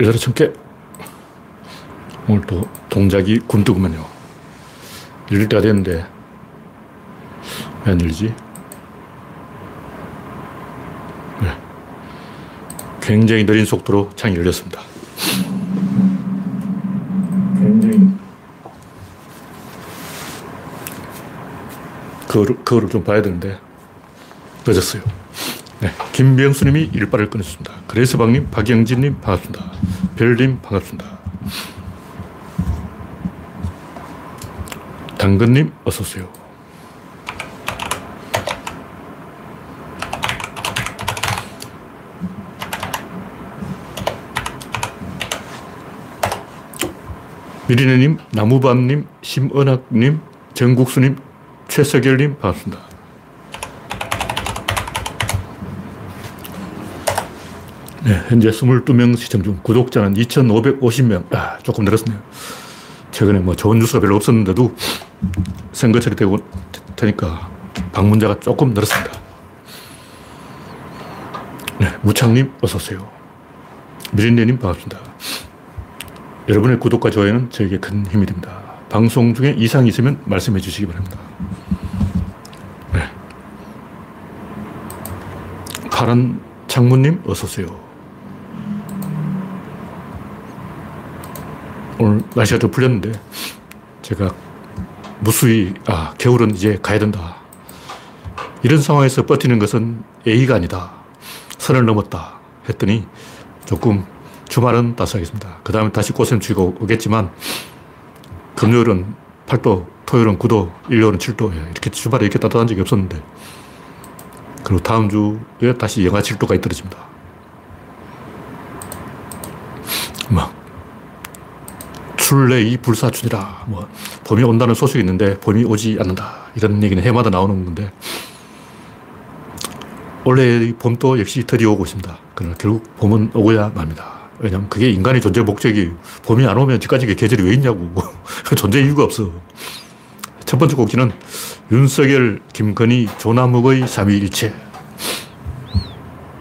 일하루 참깨. 오늘 또 동작이 굼뜨구만요. 열릴 때가 됐는데, 왜 안 열리지? 네. 굉장히 느린 속도로 창이 열렸습니다. 굉장히. 그거를, 그거를 좀 봐야 되는데, 늦었어요. 네. 김병수님이 일발을 끊었습니다. 그레스방님, 박영진님, 반갑습니다. 별님, 반갑습니다. 당근님, 어서 오세요. 미리네님, 나무밤님, 심은학님, 정국수님, 최석열님, 반갑습니다. 네, 현재 22명 시청 중 구독자는 2,550명. 아, 조금 늘었네요. 최근에 뭐 좋은 뉴스가 별로 없었는데도 선거철이 되고 되니까 방문자가 조금 늘었습니다. 네, 무창님 어서오세요. 미린네님 반갑습니다. 여러분의 구독과 좋아요는 저에게 큰 힘이 됩니다. 방송 중에 이상이 있으면 말씀해 주시기 바랍니다. 네. 파란 창문님 어서오세요. 오늘 날씨가 좀 풀렸는데 제가 무수히 아 겨울은 이제 가야 된다. 이런 상황에서 버티는 것은 A가 아니다. 선을 넘었다. 했더니 조금 주말은 따스하겠습니다. 그 다음에 다시 꽃샘 추위가 오겠지만 금요일은 8도, 토요일은 9도, 일요일은 7도. 이렇게 주말에 이렇게 따뜻한 적이 없었는데 그리고 다음 주에 다시 영하 7도까지 떨어집니다. 막 출래이 불사춘이라. 뭐, 봄이 온다는 소식이 있는데 봄이 오지 않는다. 이런 얘기는 해마다 나오는 건데, 원래 봄도 역시 들이 오고 있습니다. 그러나 결국 봄은 오고야 맙니다. 왜냐면 그게 인간의 존재 목적이 봄이 안 오면 지금까지 계절이 왜 있냐고. 존재 이유가 없어. 첫 번째 곡지는 윤석열, 김건희, 조남욱의 삼위일체.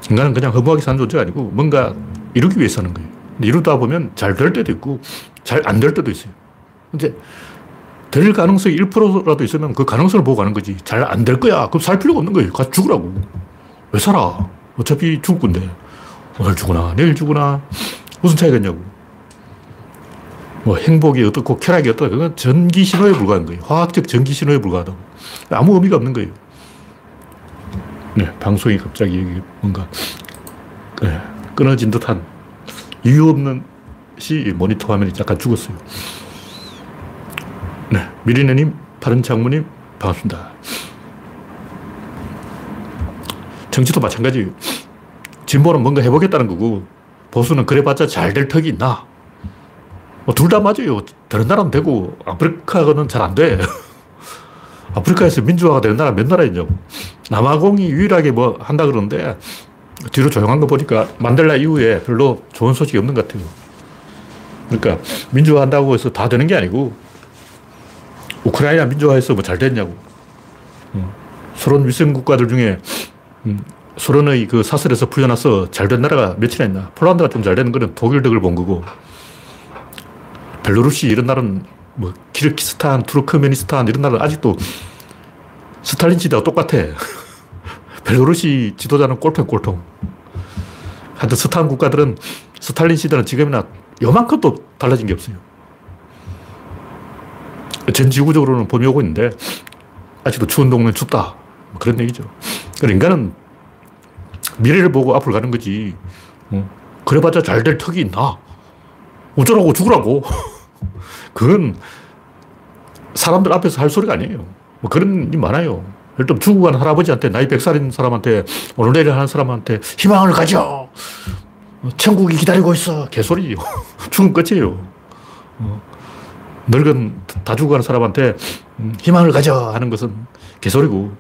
인간은 그냥 허무하게 사는 존재가 아니고 뭔가 이루기 위해 사는 거예요. 이루다 보면 잘 될 때도 있고 잘 안 될 때도 있어요. 근데 될 가능성이 1%라도 있으면 그 가능성을 보고 가는 거지. 잘 안 될 거야. 그럼 살 필요가 없는 거예요. 가서 죽으라고. 왜 살아? 어차피 죽을 건데. 오늘 죽으나, 내일 죽으나. 무슨 차이가 있냐고. 뭐 행복이 어떻고 쾌락이 어떻고 그건 전기 신호에 불과한 거예요. 화학적 전기 신호에 불과하다고. 아무 의미가 없는 거예요. 네, 방송이 갑자기 뭔가 네, 끊어진 듯한 이유 없는 시 모니터 화면이 잠깐 죽었어요. 네. 미리네님, 파른 창무님, 반갑습니다. 정치도 마찬가지예요. 진보는 뭔가 해보겠다는 거고, 보수는 그래봤자 잘 될 턱이 있나? 뭐 둘 다 맞아요. 다른 나라는 되고, 아프리카는 잘 안 돼. 아프리카에서 민주화가 되는 나라 몇 나라 있냐고. 남아공이 유일하게 뭐 한다 그러는데, 뒤로 조용한 거 보니까 만델라 이후에 별로 좋은 소식이 없는 것 같아요. 그러니까 민주화한다고 해서 다 되는 게 아니고 우크라이나 민주화해서 뭐 잘 됐냐고. 음. 소련 위성 국가들 중에 음, 소련의 그 사슬에서 풀려나서 잘 된 나라가 몇이나 있나. 폴란드가 좀 잘 되는 거는 독일 덕을 본 거고 벨로루시 이런 나라는 뭐 키르키스탄, 투르크메니스탄 이런 나라는 아직도 스탈린 시대와 똑같아. 벨로루시 지도자는 꼴통 꼴통. 하여튼 스탄 국가들은 스탈린 시대는 지금이나 요만큼도 달라진 게 없어요. 전 지구적으로는 봄이 오고 있는데 아직도 추운 동네는 춥다. 뭐 그런 얘기죠. 그러니까 인간은 미래를 보고 앞으로 가는 거지. 어? 그래봤자 잘 될 턱이 있나? 어쩌라고 죽으라고. 그건 사람들 앞에서 할 소리가 아니에요. 뭐 그런 일 많아요. 예를 들면 죽고 간 할아버지한테, 나이 100살인 사람한테, 오늘 내일 하는 사람한테 희망을 가져! 천국이 기다리고 있어. 개소리. 죽은 끝이에요. 어. 늙은 다 죽어가는 사람한테 음, 희망을 가져 하는 것은 개소리고.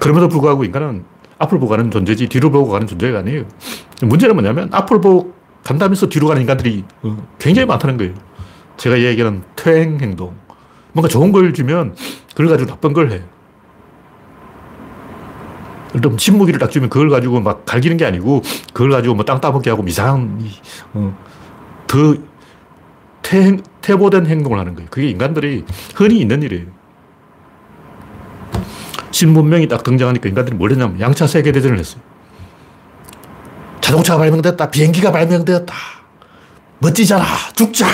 그럼에도 불구하고 인간은 앞을 보고 가는 존재지 뒤로 보고 가는 존재가 아니에요. 문제는 뭐냐면 앞을 보고 간다면서 뒤로 가는 인간들이 어, 굉장히 많다는 거예요. 제가 얘기하는 퇴행 행동. 뭔가 좋은 걸 주면 그걸 가지고 나쁜 걸 해. 좀 신무기를 딱 주면 그걸 가지고 막 갈기는 게 아니고 그걸 가지고 뭐 땅 따먹게 하고 이상한 어, 더 태, 태보된 행동을 하는 거예요. 그게 인간들이 흔히 있는 일이에요. 신문명이 딱 등장하니까 인간들이 뭘 했냐면 양차 세계대전을 했어요. 자동차가 발명됐다. 비행기가 발명되었다. 멋지잖아. 죽자.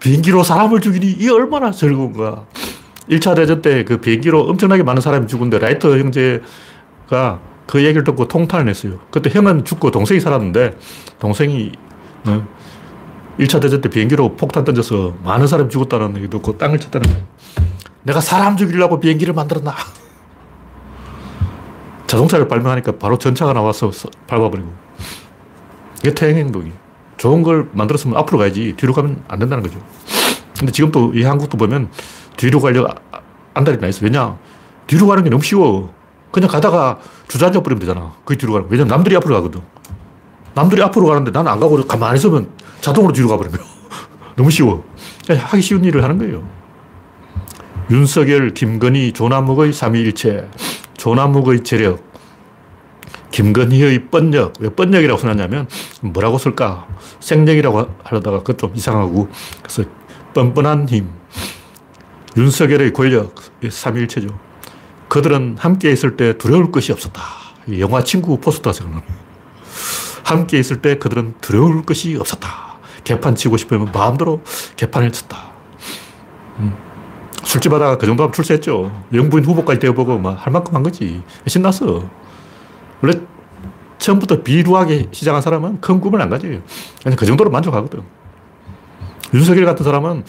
비행기로 사람을 죽이니 이 얼마나 즐거운가. 1차 대전 때 그 비행기로 엄청나게 많은 사람이 죽은데 라이터 형제가 그 얘기를 듣고 통탄을 냈어요. 그때 형은 죽고 동생이 살았는데 동생이 어, 1차 대전 때 비행기로 폭탄 던져서 많은 사람이 죽었다는 얘기 듣고 땅을 쳤다는 거예요. 내가 사람 죽이려고 비행기를 만들었나. 자동차를 발명하니까 바로 전차가 나와서 밟아버리고. 이게 태행 행동이. 좋은 걸 만들었으면 앞으로 가야지 뒤로 가면 안 된다는 거죠. 근데 지금 또 이 한국도 보면 뒤로 가려고 안달이 나 있어. 왜냐? 뒤로 가는 게 너무 쉬워. 그냥 가다가 주저앉아 버리면 되잖아. 그게 뒤로 가는 거. 왜냐면 남들이 앞으로 가거든. 남들이 앞으로 가는데 나는 안 가고 가만히 있으면 자동으로 뒤로 거야. 너무 쉬워. 하기 쉬운 일을 하는 거예요. 윤석열, 김건희, 조남욱의 삼위일체, 조남욱의 재력, 김건희의 뻔력. 왜 뻔력이라고 써놨냐면 뭐라고 쓸까? 생력이라고 하려다가 그것 좀 이상하고 그래서 뻔뻔한 힘. 윤석열의 권력, 삼위일체죠. 그들은 함께 있을 때 두려울 것이 없었다. 영화 친구 포스터가 생각나. 함께 있을 때 그들은 두려울 것이 없었다. 개판 치고 싶으면 마음대로 개판을 쳤다. 음. 술집 하다가 그 정도 하면 출세했죠. 영부인 후보까지 되어보고 막 할 만큼 한 거지. 신났어. 원래 처음부터 비루하게 시작한 사람은 큰 꿈을 안 가져요. 아니, 그 정도로 만족하거든. 윤석열 같은 사람은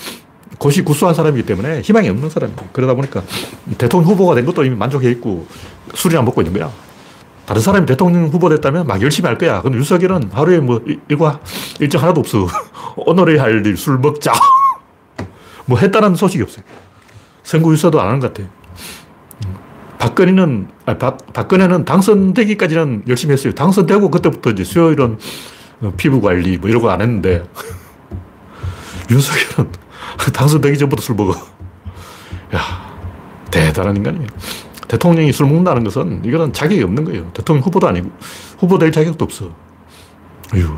고시 구수한 사람이기 때문에 희망이 없는 사람이고 그러다 보니까 대통령 후보가 된 것도 이미 만족해 있고 술이나 먹고 있는 거야. 다른 사람이 대통령 후보 됐다면 막 열심히 할 거야. 근데 윤석열은 하루에 뭐 일과 일정 하나도 없어. 오늘의 할 일 술 먹자. 뭐 했다는 소식이 없어요. 선거 유서도 안 하는 것 같아. 박근혜는, 아니, 박, 박근혜는 당선되기까지는 열심히 했어요. 당선되고 그때부터 이제 수요일은 피부 관리 뭐 이런 거 안 했는데 윤석열은 당선되기 전부터 술 먹어. 야, 대단한 인간이에요. 대통령이 술 먹는다는 것은 이거는 자격이 없는 거예요. 대통령 후보도 아니고 후보 될 자격도 없어. 어휴.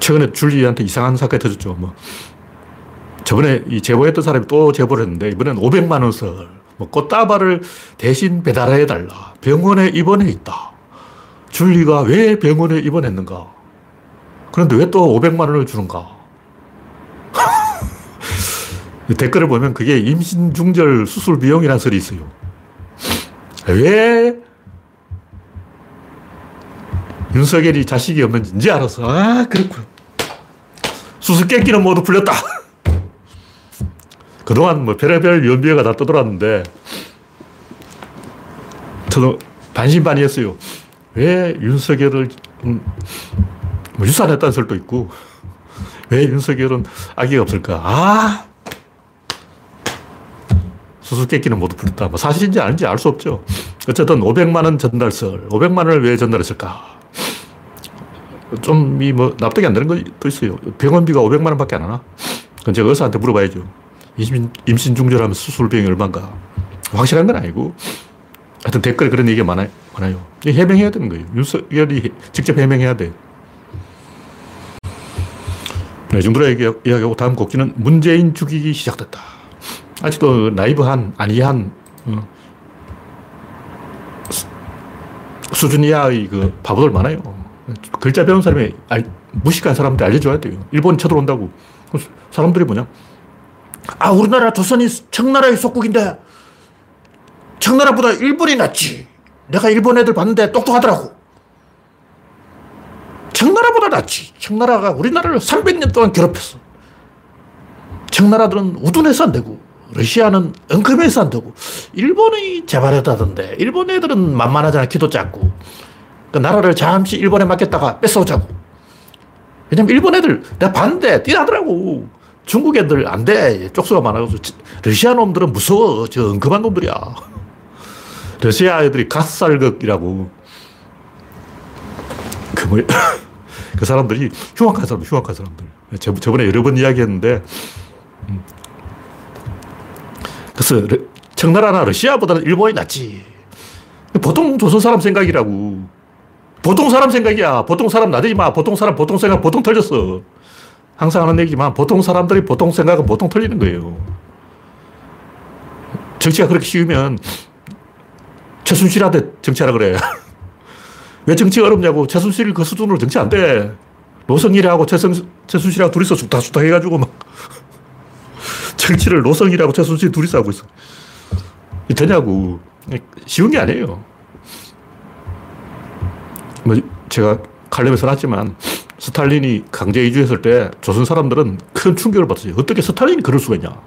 최근에 줄리한테 이상한 사건이 터졌죠. 뭐 저번에 이 제보했던 사람이 또 제보를 했는데 이번엔 500만 원을 뭐 꽃다발을 대신 배달해 달라. 병원에 입원해 있다. 줄리가 왜 병원에 입원했는가? 그런데 왜 또 500만 원을 주는가? 댓글을 보면 그게 임신 중절 수술 비용이라는 설이 있어요. 왜 윤석열이 자식이 없는지 이제 알았어. 아, 그렇구나. 수수께끼는 모두 풀렸다. 그동안 뭐 별의별 연비가 다 떠돌았는데 저도 반신반의했어요. 왜 윤석열을 음, 뭐 유산했다는 설도 있고 왜 윤석열은 아기가 없을까? 아 수수께끼는 모두 풀렸다. 뭐 사실인지 아닌지 알 수 없죠. 어쨌든 500만 원 전달설, 500만 원을 왜 전달했을까? 좀, 이 뭐, 납득이 안 되는 것도 있어요. 병원비가 500만 원밖에 안 하나? 그건 제가 의사한테 물어봐야죠. 임신, 임신 중절하면 수술 비용이 얼마인가? 확실한 건 아니고. 하여튼 댓글에 그런 얘기가 많아요. 많아요. 해명해야 되는 거예요. 윤석열이 직접 해명해야 돼. 네, 정도로 이야기하고 다음 곡지는 문재인 죽이기 시작됐다. 아직도 나이브한, 아니한, 어, 수준 이하의 그 바보들 많아요. 글자 배운 사람이 알, 무식한 사람한테 알려줘야 돼요. 일본이 쳐들어온다고. 사람들이 뭐냐? 아, 우리나라 조선이 청나라의 속국인데 청나라보다 일본이 낫지. 내가 일본 애들 봤는데 똑똑하더라고. 청나라보다 낫지. 청나라가 우리나라를 300년 동안 괴롭혔어. 청나라들은 우둔해서 안 되고, 러시아는 엉큼해서 안 되고, 일본이 재발했다던데, 일본 애들은 만만하잖아. 키도 작고. 그 나라를 잠시 일본에 맡겼다가 뺏어오자고. 왜냐면 일본 애들, 내가 봤는데, 뛰나더라고. 중국 애들 안 돼. 쪽수가 많아서. 러시아 놈들은 무서워. 저 엉큼한 놈들이야. 러시아 애들이 갓살극이라고. 그 뭐, 그 사람들이 흉악한 사람, 흉악한 사람들. 저번에 여러 번 이야기했는데, 음, 그래서 청나라나 러시아보다는 일본이 낫지. 보통 조선 사람 생각이라고. 보통 사람 생각이야. 보통 사람 나대지 마. 보통 사람 보통 생각 보통 틀렸어. 항상 하는 얘기지만 보통 사람들이 보통 생각은 보통 틀리는 거예요. 정치가 그렇게 쉬우면 최순실한테 정치하라 그래. 왜 정치가 어렵냐고. 최순실 그 수준으로 정치 안 돼. 노성일하고 최성, 최순실하고 둘이서 죽다죽다 해가지고 막 정치를 노성일하고 최순실 둘이서 하고 있어. 되냐고. 쉬운 게 아니에요. 뭐 제가 칼럼에 써놨지만 스탈린이 강제 이주했을 때 조선 사람들은 큰 충격을 받았어요. 어떻게 스탈린이 그럴 수가 있냐.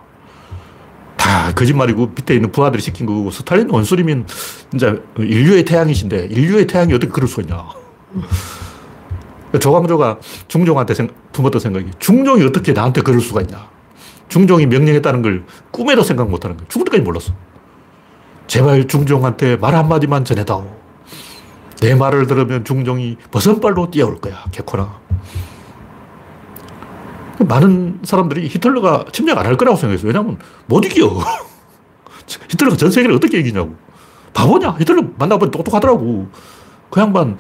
다 거짓말이고 밑에 있는 부하들이 시킨 거고 스탈린 원수님인 진짜 인류의 태양이신데 인류의 태양이 어떻게 그럴 수가 있냐. 조광조가 중종한테 품었던 생각이 중종이 어떻게 나한테 그럴 수가 있냐. 중종이 명령했다는 걸 꿈에도 생각 못 하는 거야. 죽을 때까지 몰랐어. 제발 중종한테 말 한마디만 전해다오. 내 말을 들으면 중종이 버선발로 뛰어올 거야, 개코나. 많은 사람들이 히틀러가 침략 안 할 거라고 생각했어요. 왜냐하면 못 이겨. 히틀러가 전 세계를 어떻게 이기냐고. 바보냐? 히틀러 만나보니 똑똑하더라고. 그 양반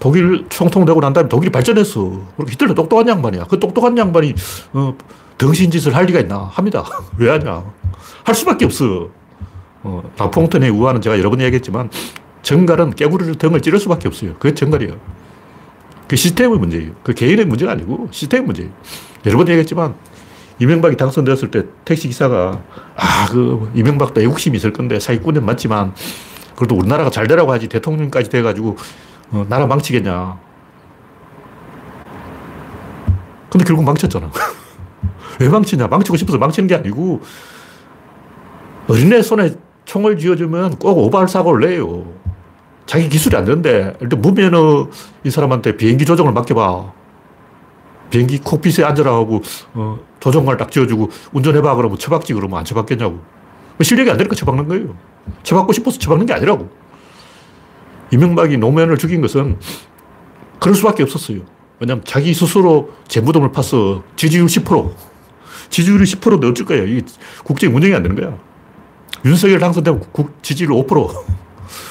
독일 총통되고 난 다음에 독일이 발전했어. 그리고 히틀러 똑똑한 양반이야. 그 똑똑한 양반이 어, 등신짓을 할 리가 있나? 합니다. 왜 하냐? 할 수밖에 없어. 어, 라퐁턴의 우화는 제가 여러 번 얘기했지만 정갈은 깨구리를 등을 찌를 수밖에 없어요. 그게 정갈이에요. 그 시스템의 문제예요. 그 개인의 문제가 아니고 시스템의 문제예요. 여러 번 얘기했지만 이명박이 당선되었을 때 택시기사가 아, 그 이명박도 애국심이 있을 건데 사기꾼은 맞지만 그래도 우리나라가 잘 되라고 하지 대통령까지 돼가지고 어, 나라 망치겠냐. 근데 결국 망쳤잖아. 왜 망치냐? 망치고 싶어서 망치는 게 아니고 어린애 손에 총을 쥐어주면 꼭 오발 사고를 내요. 자기 기술이 안 되는데, 일단 무면허 이 사람한테 비행기 조종을 맡겨봐. 비행기 콕핏에 앉으라 하고, 어, 조종관을 딱 지어주고, 운전해봐. 그러면 처박지 그러면 안 처박겠냐고. 뭐 실력이 안 되니까 처박는 거예요. 처박고 싶어서 처박는 게 아니라고. 이명박이 노무현을 죽인 것은 그럴 수밖에 없었어요. 왜냐면 자기 스스로 재무덤을 팠어. 지지율 10%. 지지율이 10%인데 어쩔 거예요. 이게 국정이 운영이 안 되는 거야. 윤석열 당선되면 국, 지지율 5%.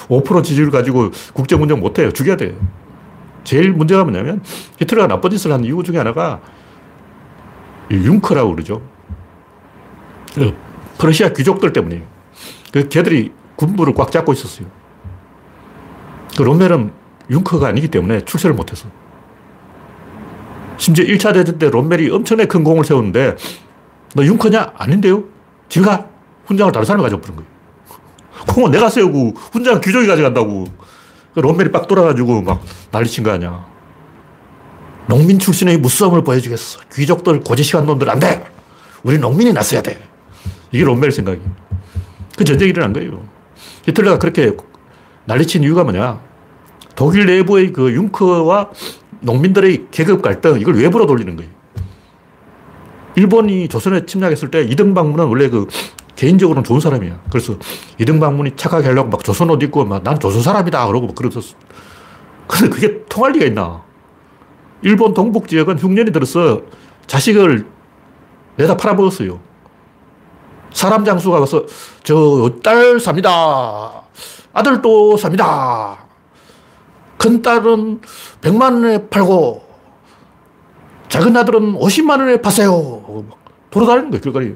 5% 지지율 가지고 국정 운영 못 해요. 죽여야 돼요. 제일 문제가 뭐냐면 히틀러가 나쁜 짓을 한 이유 중에 하나가 융커라고 그러죠. 그 퍼시아 귀족들 때문이에요. 그 걔들이 군부를 꽉 잡고 있었어요. 그 롬멜은 융커가 아니기 때문에 출세를 못했어. 심지어 1차 대전 때 롬멜이 엄청나게 큰 공을 세웠는데 너 융커냐? 아닌데요? 지가 훈장을 다른 사람이 가져버린 거예요. 콩은 내가 세우고 훈장 귀족이 가져간다고. 그 롬멜이 빡 돌아가지고 막 난리 친 거 아니야. 농민 출신의 무썸을 보여주겠어. 귀족들 고지시간 놈들 안 돼. 우리 농민이 났어야 돼. 이게 롬멜 생각이에요. 그 전쟁이 일어난 거예요. 히틀러가 그렇게 난리친 이유가 뭐냐. 독일 내부의 그 융커와 농민들의 계급 갈등, 이걸 외부로 돌리는 거예요. 일본이 조선에 침략했을 때 이등 방문은 원래 그 개인적으로는 좋은 사람이야. 그래서 이등방문이 착하게 하려고 막 조선 옷 입고 막 난 조선 사람이다 그러고 막 그러셨어. 근데 그게 통할 리가 있나? 일본 동북 지역은 흉년이 들어서 자식을 내다 팔아먹었어요. 사람 장수가 와서 저 딸 삽니다. 아들도 삽니다. 큰 딸은 100만 원에 팔고 작은 아들은 50만 원에 파세요. 돌아다니는 거예요, 길거리.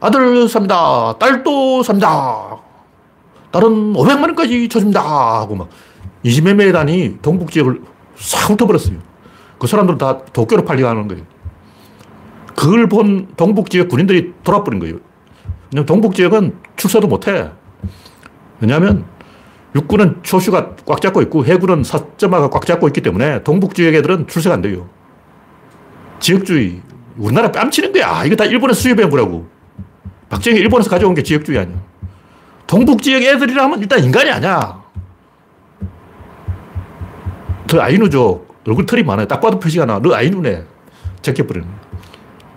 아들 삽니다. 딸도 삽니다. 딸은 500만 원까지 쳐줍니다. 하고 막 이지매매단이 동북 지역을 싹 훑어버렸어요. 그 사람들은 다 도쿄로 팔려가는 거예요. 그걸 본 동북 지역 군인들이 돌아버린 거예요. 왜냐면 동북 지역은 출세도 못 해. 왜냐하면 육군은 초슈가 꽉 잡고 있고 해군은 사점화가 꽉 잡고 있기 때문에 동북 지역 애들은 출세가 안 돼요. 지역주의. 우리나라 뺨치는 거야. 이거 다 일본에서 수입해온 거라고. 박정희 일본에서 가져온 게 지역주의 아니야. 동북 지역 애들이라면 일단 인간이 아니야. 더 아이누족. 얼굴 털이 많아요. 딱 봐도 표시가 나. 너 아이누네. 제껴버리는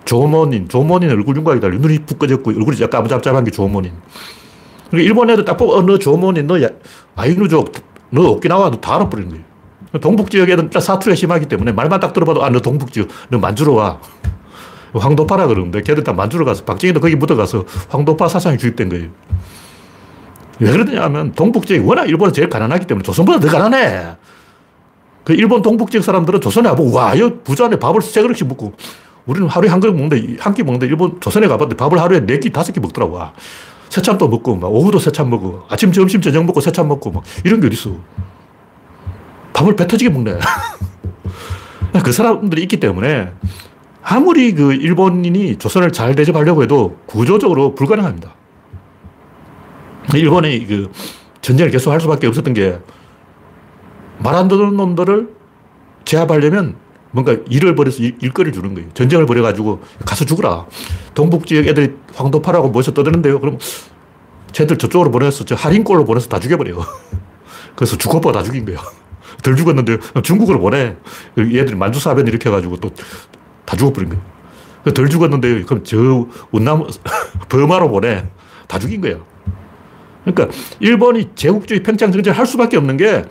조모닌. 조모닌 얼굴 윤곽이다. 눈이 푹 꺼졌고 얼굴이 약간 아무잡잡한 게 조모닌. 그러니까 일본 애들 딱 보고 어, 너 조모닌, 너 아이누족, 너 오키나와 너 다 알아버리는 거예요. 동북 지역 애들은 사투리가 심하기 때문에 말만 딱 들어봐도 아, 너 동북 지역, 너 만주로 와. 황도파라 그러는데 걔들 다 만주를 가서 박정희도 거기 묻어가서 황도파 사상이 주입된 거예요. 왜 그러냐면 동북 지역이 워낙 일본은 제일 가난하기 때문에 조선보다 더 가난해. 그 일본 동북 지역 사람들은 조선에 가보고 와, 이 부자네 밥을 세 그릇씩 먹고 우리는 하루에 한 그릇 먹는데 한 끼 먹는데 일본 조선에 가봤는데 밥을 하루에 네 끼, 다섯 끼 먹더라고. 와. 새참도 먹고 막 오후도 새참 먹고 아침, 점심, 저녁 먹고 새참 먹고 막 이런 게 어딨어. 밥을 배 터지게 먹네. 그 사람들이 있기 때문에 아무리 그 일본인이 조선을 잘 대접하려고 해도 구조적으로 불가능합니다. 일본이 그 전쟁을 계속 할 수밖에 없었던 게 말 안 듣는 놈들을 제압하려면 뭔가 일을 벌여서 일, 거리를 주는 거예요. 전쟁을 벌여가지고 가서 죽으라. 동북 지역 애들이 황도파라고 모여서 떠드는데요. 그럼 쟤들 저쪽으로 보내서 저 할인골로 보내서 다 죽여버려요. 그래서 주고파 다 죽인 거예요. 덜 죽었는데 중국으로 보내. 얘들이 만주사변 일으켜가지고 또 다 죽어버린 거예요. 덜 죽었는데 그럼 저 운남, 버마로 보내. 다 죽인 거예요. 그러니까 일본이 제국주의 평창 정책을 할 수밖에 없는 게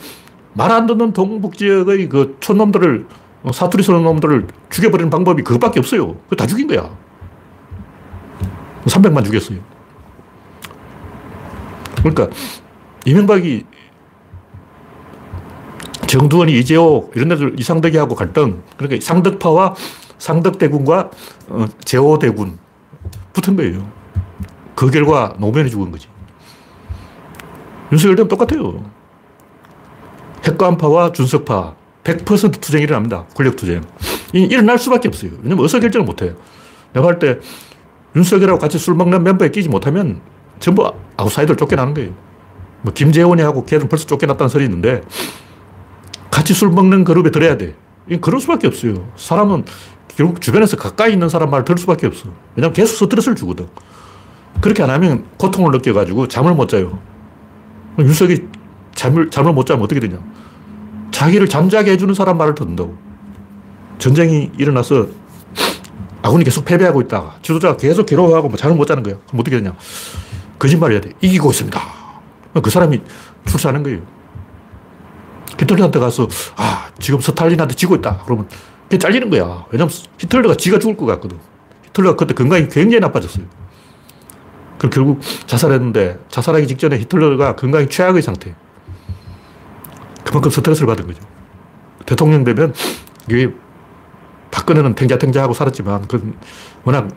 말 안 듣는 동북 지역의 그 촌놈들을 사투리 쓰는 놈들을 죽여버리는 방법이 그것밖에 없어요. 그거 다 죽인 거야. 300만 죽였어요. 그러니까 이명박이 정두원이 이재호 이런 애들 이상덕이하고 갈등 그러니까 상덕파와 상덕대군과 어, 제호대군 붙은 거예요. 그 결과 노무현이 죽은 거지. 윤석열 때는 똑같아요. 핵관파와 준석파 100% 투쟁이 일어납니다. 권력 투쟁. 일어날 수밖에 없어요. 왜냐면 의사결정을 못해요. 내가 할 때 윤석열하고 같이 술 먹는 멤버에 끼지 못하면 전부 아웃사이더를 쫓겨나는 거예요. 뭐 김재원이 하고 걔는 벌써 쫓겨났다는 소리 있는데 같이 술 먹는 그룹에 들어야 돼. 그럴 수밖에 없어요. 사람은 결국 주변에서 가까이 있는 사람 말을 들을 수밖에 없어. 왜냐면 계속 스트레스를 주거든. 그렇게 안 하면 고통을 느껴가지고 잠을 못 자요. 윤석이 잠을, 잠을 못 자면 어떻게 되냐. 자기를 잠자게 해주는 사람 말을 듣는다고. 전쟁이 일어나서 아군이 계속 패배하고 있다가 지도자가 계속 괴로워하고 뭐 잠을 못 자는 거예요. 그럼 어떻게 되냐. 거짓말 해야 돼. 이기고 있습니다. 그 사람이 출세하는 거예요. 히틀러한테 가서, 아, 지금 스탈린한테 지고 있다. 그러면 그게 잘리는 거야. 왜냐면 히틀러가 지가 죽을 것 같거든. 히틀러가 그때 건강이 굉장히 나빠졌어요. 그 결국 자살했는데 자살하기 직전에 히틀러가 건강이 최악의 상태. 그만큼 스트레스를 받은 거죠. 대통령 되면 이게 박근혜는 탱자탱자하고 살았지만 그 워낙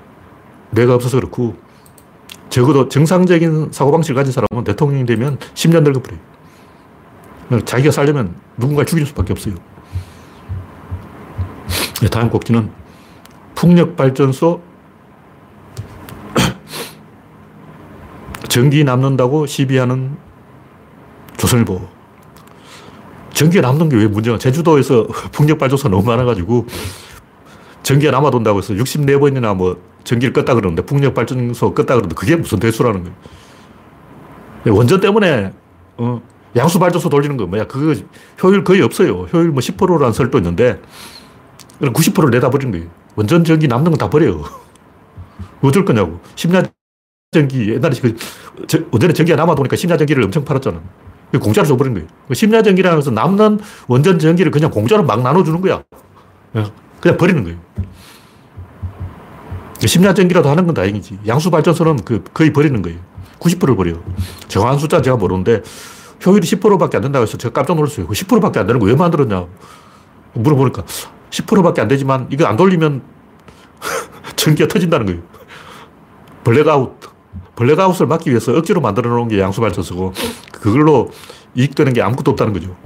뇌가 없어서 그렇고 적어도 정상적인 사고방식을 가진 사람은 대통령이 되면 10년 늙어버려요. 자기가 살려면 누군가 죽일 수밖에 없어요. 네, 다음 곡지는 풍력발전소 전기 남는다고 시비하는 조선일보. 전기가 남는 게 왜 문제가? 제주도에서 풍력발전소 너무 많아가지고 전기가 남아돈다고 해서 64번이나 뭐 전기를 껐다 그러는데 풍력발전소 껐다 그러는데 그게 무슨 대수라는 거예요. 원전 때문에 어, 양수발전소 돌리는 거 뭐야? 그거 효율 거의 없어요. 효율 뭐 10%라는 설도 있는데 90%를 내다버린 거예요. 원전 전기 남는 건 다 버려요. 어쩔 거냐고. 심야 전기 옛날에 그 원전에 전기가 남아도니까 심야 전기를 엄청 팔았잖아. 공짜로 줘버린 거예요. 그 심야 전기라는 것은 남는 원전 전기를 그냥 공짜로 막 나눠주는 거야. 예. 그냥 버리는 거예요. 심야 전기라도 하는 건 다행이지. 양수 발전소는 그 거의 버리는 거예요. 90%를 버려요. 정확한 숫자 제가 모르는데 효율이 10%밖에 안 된다고 해서 제가 깜짝 놀랐어요. 10%밖에 안 되는 거 왜 만들었냐. 물어보니까 10%밖에 안 되지만 이거 안 돌리면 전기가 터진다는 거예요. 블랙아웃. 블랙아웃을 막기 위해서 억지로 만들어 놓은 게 양수 발전소고 그걸로 이익되는 게 아무것도 없다는 거죠.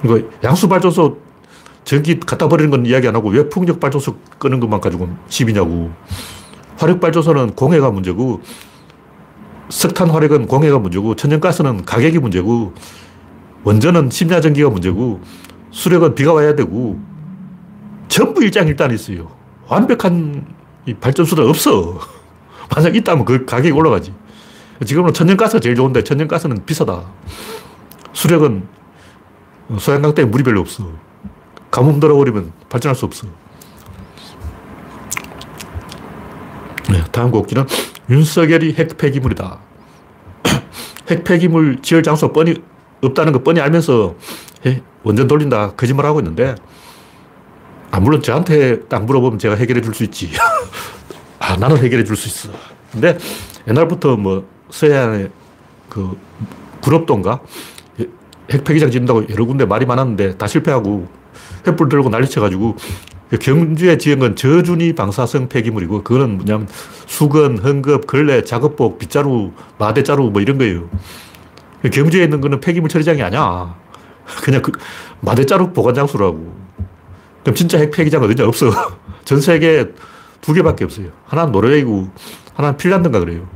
그리고 양수 발전소 전기 갖다 버리는 건 이야기 안 하고 왜 풍력 발전소 끄는 것만 가지고 시비냐고. 화력 발전소는 공해가 문제고 석탄 화력은 공해가 문제고 천연가스는 가격이 문제고 원전은 심야 전기가 문제고 수력은 비가 와야 되고 전부 일장일단이 있어요. 완벽한 발전소는 없어. 만약 있다면 그 가격이 올라가지. 지금은 천연가스가 제일 좋은데 천연가스는 비싸다. 수력은 소양강 때문에 물이 별로 없어. 가뭄 들어버리면 발전할 수 없어. 네, 다음 곡기는 윤석열이 핵 폐기물이다. 핵 폐기물 지을 장소 뻔히 없다는 거 뻔히 알면서 원전 돌린다 거짓말하고 있는데 아, 물론 저한테 딱 물어보면 제가 해결해 줄 수 있지. 아, 나는 해결해 줄 수 있어. 근데 옛날부터 뭐 서해안에 그 구럽도인가 핵폐기장 짓는다고 여러 군데 말이 많았는데 다 실패하고 횃불 들고 난리쳐가지고 경주에 지은 건 저준위 방사성 폐기물이고 그거는 뭐냐면 수건, 헝겊, 걸레, 작업복, 빗자루, 마대자루 뭐 이런 거예요. 경주에 있는 거는 폐기물 처리장이 아니야. 그냥 그 마대자루 보관 장소라고. 그럼 진짜 핵 폐기장 어디냐 없어. 전 세계 두 개밖에 없어요. 하나는 노르웨이고 하나는 핀란드인가 그래요.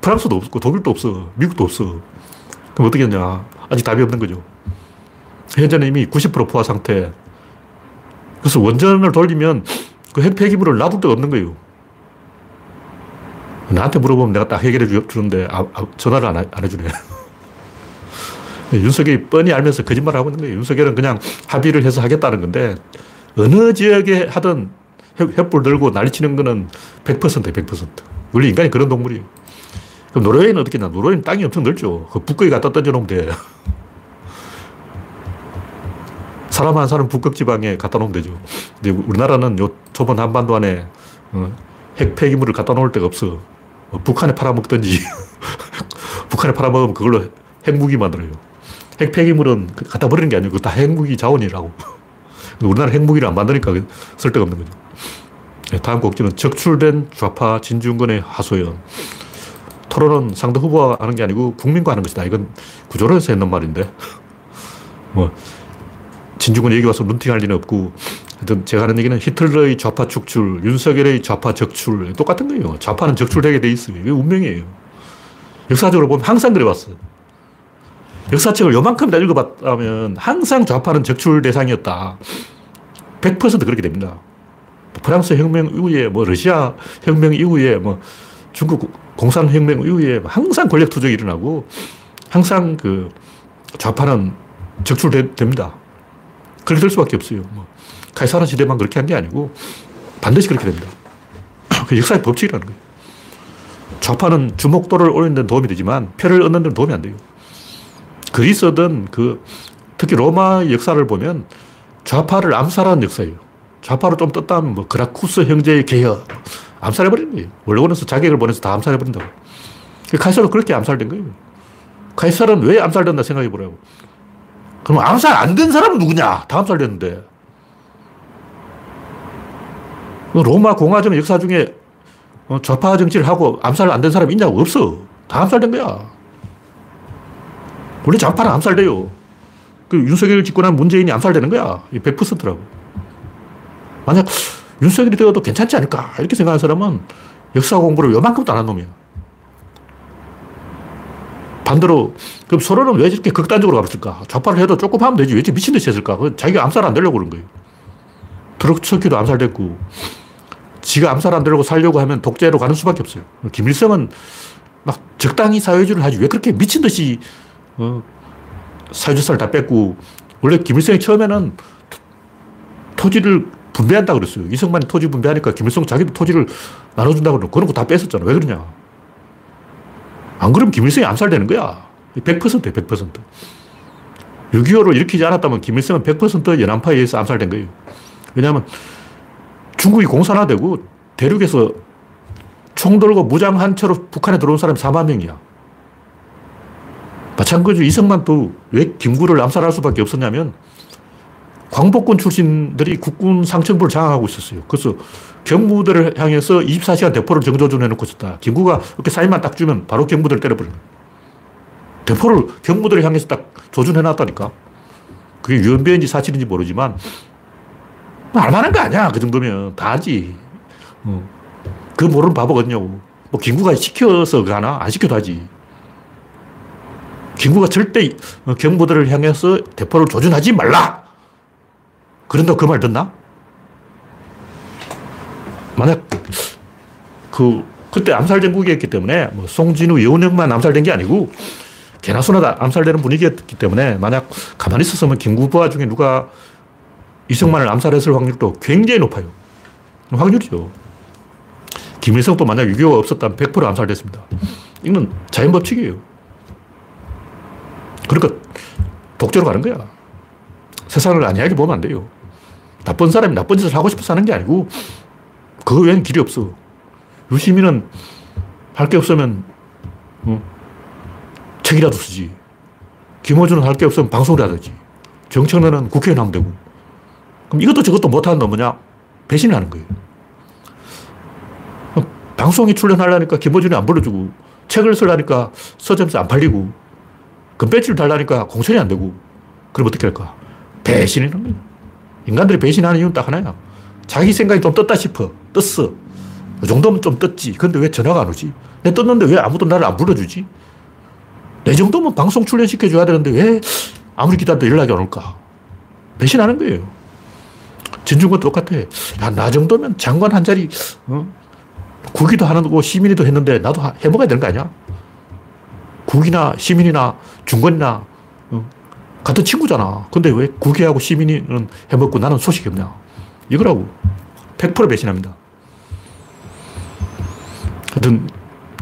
프랑스도 없고 독일도 없어. 미국도 없어. 그럼 어떻게 했냐. 아직 답이 없는 거죠. 현재는 이미 90% 포화 상태. 그래서 원전을 돌리면 그 핵 폐기물을 놔둘 데가 없는 거예요. 나한테 물어보면 내가 딱 해결해 주는데 아, 아, 전화를 안, 안 해주네. 윤석열이 뻔히 알면서 거짓말 하고 있는 거예요. 윤석열은 그냥 합의를 해서 하겠다는 건데 어느 지역에 하든 횃불 들고 난리치는 거는 100%에 100%. 원래 인간이 그런 동물이에요. 그럼 노르웨이는 어떻게 나? 노르웨이는 땅이 엄청 넓죠. 그 북극에 갖다 던져놓으면 돼. 사람 한 사람 북극 지방에 갖다 놓으면 되죠. 근데 우리나라는 요 좁은 한반도 안에 어, 핵 폐기물을 갖다 놓을 데가 없어. 어, 북한에 팔아먹든지 북한에 팔아먹으면 그걸로 핵무기 만들어요. 핵 폐기물은 그 갖다 버리는 게 아니고 다 핵무기 자원이라고. 우리나라 핵무기를 안 만드니까 쓸데가 없는 거죠. 네, 다음 곡지는 적출된 좌파 진중권의 하소연. 토론은 상대 후보가 하는 게 아니고 국민과 하는 것이다. 이건 구조론에서 했는 말인데. 뭐, 진중권 얘기 와서 눈팅할 리는 없고, 하여튼 제가 하는 얘기는 히틀러의 좌파 축출, 윤석열의 좌파 적출, 똑같은 거예요. 좌파는 적출되게 돼 있어요. 이게 운명이에요. 역사적으로 보면 항상 그래왔어요. 역사책을 요만큼 다 읽어봤다면 항상 좌파는 적출 대상이었다. 100% 그렇게 됩니다. 프랑스 혁명 이후에, 뭐 러시아 혁명 이후에, 뭐 중국 공산혁명 이후에 항상 권력 투쟁이 일어나고 항상 그 좌파는 적출됩니다. 그렇게 될 수밖에 없어요. 뭐 카이사르 시대만 그렇게 한 게 아니고 반드시 그렇게 됩니다. 그 역사의 법칙이라는 거예요. 좌파는 주목도를 올리는 데 도움이 되지만 표를 얻는 데는 도움이 안 돼요. 그리스든 그 특히 로마 역사를 보면 좌파를 암살하는 역사예요. 좌파로 좀 떴다면 뭐 그라쿠스 형제의 개혁 암살해버리는 거예요. 원로원에서 자객을 보내서 다 암살해버린다고. 카이사르도 그렇게 암살된 거예요. 카이사르는 왜 암살된다 생각해 보라고. 그럼 암살 안 된 사람은 누구냐? 다 암살됐는데. 로마 공화정 역사 중에 어, 좌파 정치를 하고 암살 안 된 사람이 있냐고? 없어. 다 암살된 거야. 원래 좌파는 암살돼요. 그 윤석열 집권한 문재인이 암살되는 거야. 100%라고. 만약 윤석열이 되어도 괜찮지 않을까? 이렇게 생각하는 사람은 역사 공부를 요만큼도 안 한 놈이야. 반대로, 그럼 서로는 왜 이렇게 극단적으로 가봤을까? 좌파를 해도 조금 하면 되지. 왜 이렇게 미친 듯이 했을까? 자기가 암살 안 되려고 그런 거예요. 트럭서키도 암살됐고, 지가 암살 안 되려고 살려고 하면 독재로 가는 수밖에 없어요. 김일성은 막 적당히 사회주의를 하지. 왜 그렇게 미친 듯이, 어, 사회주사를 다 뺏고, 원래 김일성이 처음에는 토지를 분배한다 그랬어요. 이승만이 토지 분배하니까 김일성 자기도 토지를 나눠준다 그러고 그런 거다 뺏었잖아. 왜 그러냐. 안 그러면 김일성이 암살되는 거야. 100%에 100%. 6.25를 일으키지 않았다면 김일성은 100% 연안파에 의해서 암살된 거예요. 왜냐하면 중국이 공산화되고 대륙에서 총 들고 무장 한 채로 북한에 들어온 사람이 4만 명이야. 마찬가지로 이승만도 왜 김구를 암살할 수밖에 없었냐면 광복군 출신들이 국군 상층부를 장악하고 있었어요. 그래서 경무들을 향해서 24시간 대포를 정조준 해놓고 있었다. 김구가 이렇게 사인만 딱 주면 바로 경무들을 때려버리는 대포를 경무들을 향해서 딱 조준해놨다니까. 그게 유언비인지 사실인지 모르지만 뭐 알만한 거 아니야. 그 정도면 다 하지. 어. 그 모르는 어냐고. 뭐 김구가 시켜서 가나? 안 시켜도 하지. 김구가 절대 경무들을 향해서 대포를 조준하지 말라! 그런다고 그말 듣나? 만약 그 그때 암살 전국이었기 때문에 뭐 송진우, 여운형만 암살된 게 아니고 개나 소나 다 암살되는 분위기였기 때문에 만약 가만히 있었으면 김구부하 중에 누가 이승만을 암살했을 확률도 굉장히 높아요. 확률이죠. 김일성도 만약 6.25가 없었다면 100% 암살됐습니다. 이건 자연법칙이에요. 그러니까 독재로 가는 거야. 세상을 안이하게 보면 안 돼요. 나쁜 사람이 나쁜 짓을 하고 싶어서 하는 게 아니고 그거 외엔 길이 없어. 유시민은 할 게 없으면 어? 책이라도 쓰지. 김호준은 할 게 없으면 방송을 하든지. 정청래는 국회의원 하면 되고. 그럼 이것도 저것도 못하는 건 뭐냐? 배신을 하는 거예요. 방송에 출연하려니까 김호준이 안 불러주고, 책을 쓰려니까 서점에서 안 팔리고, 금배지를 달라니까 공천이 안 되고, 그럼 어떻게 할까? 배신이라는 거예요. 인간들이 배신하는 이유는 딱 하나야. 자기 생각이 좀 떴다 싶어. 떴어. 그 정도면 좀 떴지. 근데 왜 전화가 안 오지? 내 떴는데 왜 아무도 나를 안 불러주지? 내 정도면 방송 출연시켜줘야 되는데 왜 아무리 기다려도 연락이 안 올까? 배신하는 거예요. 진중권 똑같아. 야, 나 정도면 장관 한 자리, 어? 국기도 하는 거고 시민이도 했는데 나도 해먹어야 되는 거 아니야? 국이나 시민이나 중권이나 어? 같은 친구잖아. 근데 왜 국회하고 시민은 해먹고 나는 소식이 없냐. 이거라고. 100% 배신합니다. 하여튼,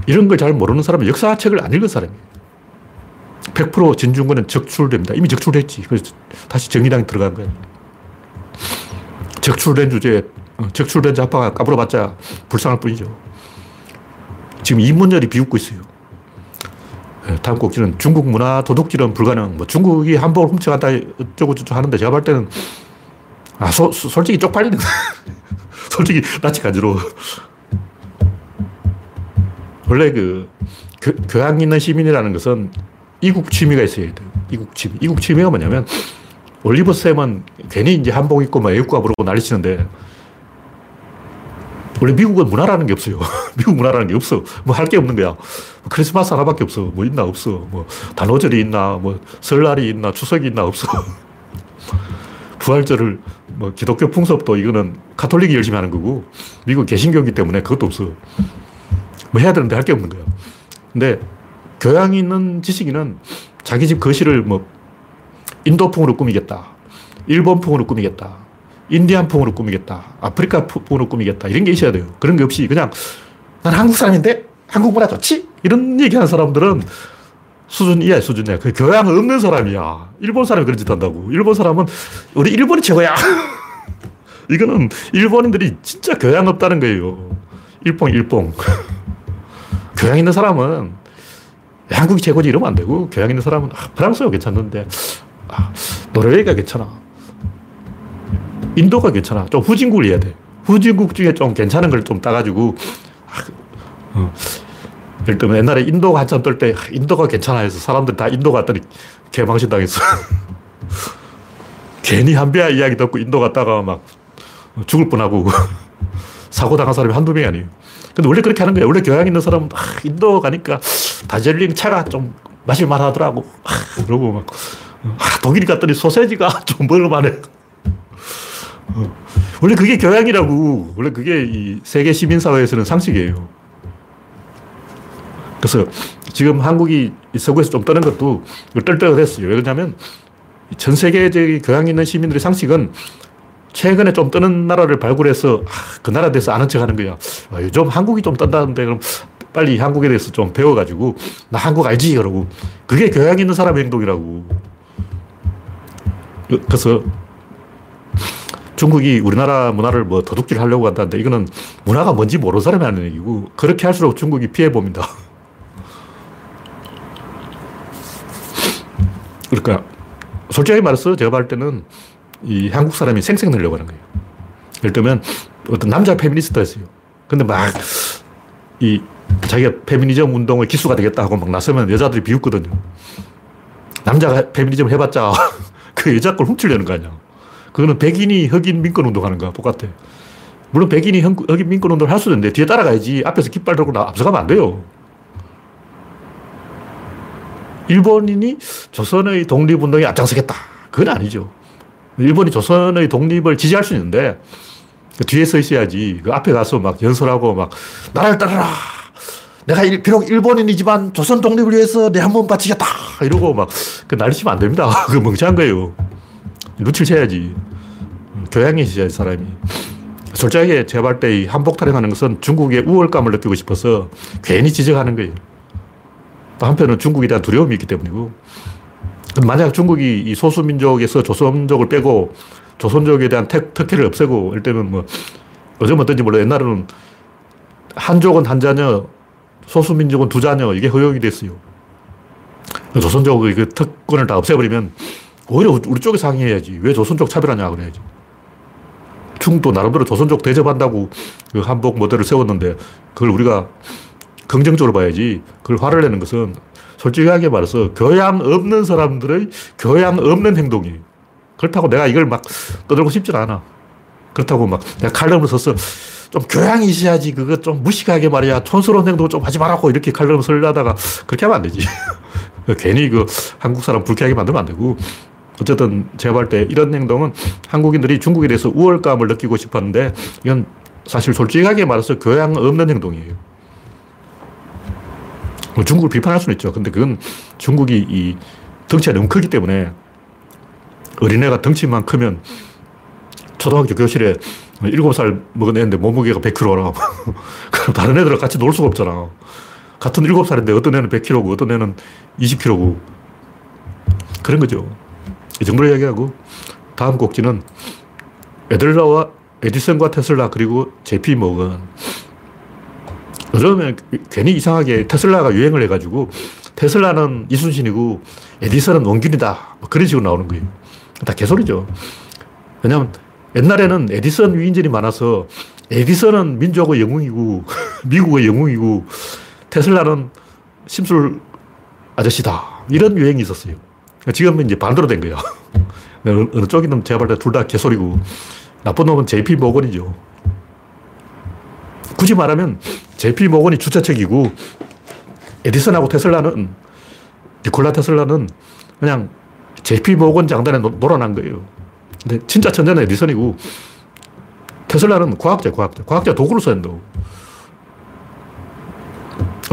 이런 걸 잘 모르는 사람은 역사책을 안 읽은 사람이에요. 100% 진중권은 적출됩니다. 이미 적출됐지. 그래서 다시 정의당이 들어간 거예요. 적출된 주제에 어, 적출된 좌파가 까불어봤자 불쌍할 뿐이죠. 지금 이문열이 비웃고 있어요. 예, 다음 꼭지는 중국 문화 도둑질은 불가능. 뭐 중국이 한복을 훔쳐간다 어쩌고저쩌고 하는데 제가 볼 때는 아, 소, 솔직히 쪽팔리는 솔직히 낯이 간지러워. 원래 그 교, 교양 있는 시민이라는 것은 이국 취미가 있어야 돼요. 이국 취미. 이국 취미가 뭐냐면 올리버 쌤은 괜히 이제 한복 입고 막 애국가 부르고 난리 치는데 원래 미국은 문화라는 게 없어요. 미국 문화라는 게 없어. 뭐 할 게 없는 거야. 뭐 크리스마스 하나밖에 없어. 뭐 있나 없어. 뭐 단오절이 있나 뭐 설날이 있나 추석이 있나 없어. 부활절을 뭐 기독교 풍습도 이거는 카톨릭이 열심히 하는 거고 미국 개신교이기 때문에 그것도 없어. 뭐 해야 되는데 할 게 없는 거야. 근데 교양 있는 지식인은 자기 집 거실을 뭐 인도풍으로 꾸미겠다. 일본풍으로 꾸미겠다. 인디안풍으로 꾸미겠다. 아프리카풍으로 꾸미겠다. 이런 게 있어야 돼요. 그런 게 없이 그냥 난 한국 사람인데 한국 문화 좋지? 이런 얘기 하는 사람들은 수준 이하 수준 이야. 그 교양 없는 사람이야. 일본 사람이 그런 짓 한다고. 일본 사람은 우리 일본이 최고야. 이거는 일본인들이 진짜 교양 없다는 거예요. 일봉, 일봉. 교양 있는 사람은 한국이 최고지 이러면 안 되고, 교양 있는 사람은 아, 프랑스가 괜찮는데, 아, 노르웨이가 괜찮아. 인도가 괜찮아. 좀 후진국을 이해야 돼. 후진국 중에 좀 괜찮은 걸 좀 따가지고, 아, 어. 예를 들면 옛날에 인도가 한참 뜰 때, 인도가 괜찮아 해서 사람들 다 인도 갔더니 개망신 당했어. 괜히 한비아 이야기 듣고 인도 갔다가 막 죽을 뻔하고 사고 당한 사람이 한두 명이 아니에요. 근데 원래 그렇게 하는 거예요. 원래 교양 있는 사람은 아, 인도 가니까 다젤링 차가 좀 마실만 하더라고. 아, 그러고 막 아, 독일 갔더니 소세지가 좀 먹을만해. 어. 원래 그게 교양이라고. 원래 그게 이 세계 시민사회에서는 상식이에요. 그래서 지금 한국이 서구에서 좀 떠는 것도 떨떨했어요. 왜냐하면 전 세계적인 교양 있는 시민들의 상식은 최근에 좀 뜨는 나라를 발굴해서 아, 그 나라에 대해서 아는 척 하는 거야. 아, 요즘 한국이 좀 뜬다는데 그럼 빨리 한국에 대해서 좀 배워가지고 나 한국 알지? 그러고 그게 교양 있는 사람의 행동이라고. 그래서 중국이 우리나라 문화를 뭐 도둑질 하려고 한다는데 이거는 문화가 뭔지 모르는 사람이 하는 얘기고 그렇게 할수록 중국이 피해 봅니다. 그러니까 솔직하게 말해서 제가 볼 때는 이 한국 사람이 생생 내려고 하는 거예요. 예를 들면 어떤 남자 페미니스트였어요. 근데 막 이 자기가 페미니즘 운동의 기수가 되겠다 하고 막 나서면 여자들이 비웃거든요. 남자가 페미니즘 해봤자 그 여자 걸 훔치려는 거 아니야. 그거는 백인이 흑인 민권 운동하는 거야. 똑같아. 물론 백인이 흑인 민권 운동을 할 수도 있는데 뒤에 따라가야지 앞에서 깃발 들고 앞서가면 안 돼요. 일본인이 조선의 독립운동에 앞장서겠다. 그건 아니죠. 일본이 조선의 독립을 지지할 수 있는데 그 뒤에 서 있어야지. 그 앞에 가서 막 연설하고 막 나라를 따르라. 내가 일, 비록 일본인이지만 조선 독립을 위해서 내 한 번 바치겠다. 이러고 막 그 난리치면 안 됩니다. 그 멍청한 거예요. 루치를 쳐야지. 교양이 있어야지, 사람이. 솔직하게 제가 볼때 한복 타령하는 것은 중국의 우월감을 느끼고 싶어서 괜히 지적하는 거예요. 또 한편은 중국에 대한 두려움이 있기 때문이고. 만약 중국이 이 소수민족에서 조선족을 빼고 조선족에 대한 특, 특혜를 없애고, 일 때는 뭐, 요즘 어떤지 몰라. 옛날에는 한족은 한 자녀, 소수민족은 두 자녀, 이게 허용이 됐어요. 조선족의 그 특권을 다 없애버리면 오히려 우리 쪽에 상의해야지. 왜 조선족 차별하냐, 그래야지. 중도 나름대로 조선족 대접한다고 그 한복 모델을 세웠는데 그걸 우리가 긍정적으로 봐야지. 그걸 화를 내는 것은 솔직하게 말해서 교양 없는 사람들의 교양 없는 행동이에요. 그렇다고 내가 이걸 막 떠들고 싶진 않아. 그렇다고 막 내가 칼럼을 써서 좀 교양이 있어야지 그거 좀 무식하게 말이야 촌스러운 행동 좀 하지 말라고 이렇게 칼럼 을 쓰려다가 그렇게 하면 안 되지. 괜히 그 한국 사람 불쾌하게 만들면 안 되고 어쨌든 제가 볼 때 이런 행동은 한국인들이 중국에 대해서 우월감을 느끼고 싶었는데 이건 사실 솔직하게 말해서 교양 없는 행동이에요. 뭐 중국을 비판할 수는 있죠. 근데 그건 중국이 이 덩치가 너무 크기 때문에 어린애가 덩치만 크면 초등학교 교실에 7살 먹은 애인데 몸무게가 100kg라. 그럼 다른 애들랑 같이 놀 수가 없잖아. 같은 7살인데 어떤 애는 100kg고 어떤 애는 20kg고. 그런 거죠. 이 정도로 이야기하고 다음 곡지는 에들라와 에디슨과 테슬라 그리고 제피 모건. 요즘에 괜히 이상하게 테슬라가 유행을 해가지고 테슬라는 이순신이고 에디슨은 원균이다. 뭐 그런 식으로 나오는 거예요. 다 개소리죠. 왜냐하면 옛날에는 에디슨 위인전이 많아서 에디슨은 민족의 영웅이고 미국의 영웅이고 테슬라는 심술 아저씨다. 이런 유행이 있었어요. 지금은 이제 반대로 된 거야. 어느 쪽이든 제가 볼 때 둘 다 개소리고 나쁜 놈은 JP 모건이죠. 굳이 말하면 JP 모건이 주최 측이고 에디슨하고 테슬라는 니콜라 테슬라는 그냥 JP 모건 장단에 놀아난 거예요. 근데 진짜 천재는 에디슨이고 테슬라는 과학자, 과학자. 과학자 도구를 써야 된다고.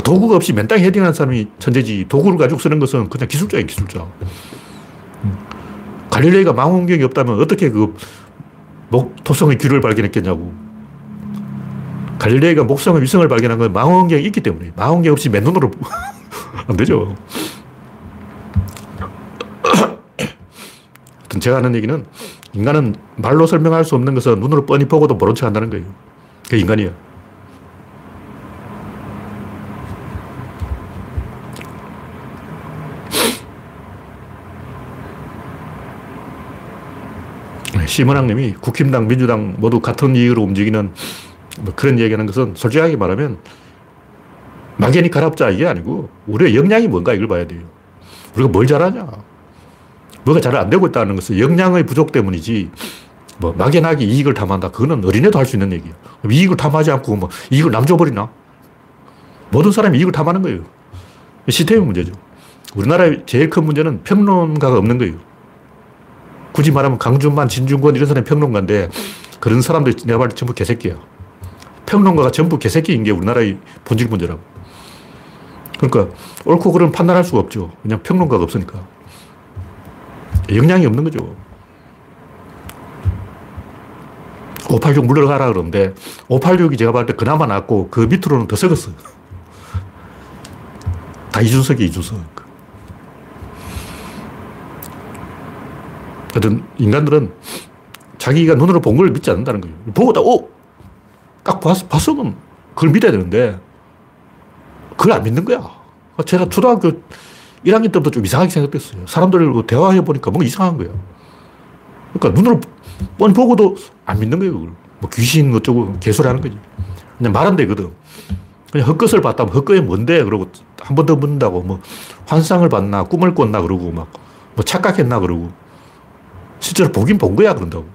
도구가 없이 맨땅 헤딩하는 사람이 천재지. 도구를 가지고 쓰는 것은 그냥 기술자예요, 기술자. 갈릴레이가 망원경이 없다면 어떻게 그 목, 토성의 귤을 발견했겠냐고. 갈릴레이가 목성의 위성을 발견한 건 망원경이 있기 때문에. 망원경 없이 맨눈으로 안 되죠. 하여튼 제가 하는 얘기는 인간은 말로 설명할 수 없는 것은 눈으로 뻔히 보고도 모른 척 한다는 거예요. 그게 인간이야. 심은학 님이 국힘당, 민주당 모두 같은 이유로 움직이는 뭐 그런 얘기하는 것은 솔직하게 말하면 막연히 가랍자 이게 아니고 우리의 역량이 뭔가 이걸 봐야 돼요. 우리가 뭘 잘하냐. 뭐가 잘 안 되고 있다는 것은 역량의 부족 때문이지 뭐 막연하게 이익을 탐한다. 그거는 어린애도 할 수 있는 얘기예요. 이익을 탐하지 않고 뭐 이익을 남 줘버리나? 모든 사람이 이익을 탐하는 거예요. 시스템의 문제죠. 우리나라의 제일 큰 문제는 평론가가 없는 거예요. 굳이 말하면 강준만, 진중권 이런 사람이 평론가인데 그런 사람들 내가 봤을 때 전부 개새끼야. 평론가가 전부 개새끼인 게 우리나라의 본질 문제라고. 그러니까 옳고 그른 판단할 수가 없죠. 그냥 평론가가 없으니까. 역량이 없는 거죠. 586 물러가라 그러는데 586이 제가 봤을 때 그나마 낫고 그 밑으로는 더 썩었어요. 다 이준석이 이준석. 하여튼 인간들은 자기가 눈으로 본 걸 믿지 않는다는 거예요. 보고 딱, 오! 딱 봤, 봤으면 그걸 믿어야 되는데 그걸 안 믿는 거야. 제가 초등학교 1학년 때부터 좀 이상하게 생각했어요. 사람들과 대화해 보니까 뭔가 이상한 거예요. 그러니까 눈으로 뻔히 보고도 안 믿는 거예요. 그걸. 뭐 귀신 어쩌고 개소리 하는 거지. 그냥 말안 되거든. 그냥 헛것을 봤다면 헛것이 뭔데? 그러고 한 번 더 묻는다고 뭐 환상을 봤나 꿈을 꿨나 그러고 막 뭐 착각했나 그러고 실제로 보긴 본 거야, 그런다고.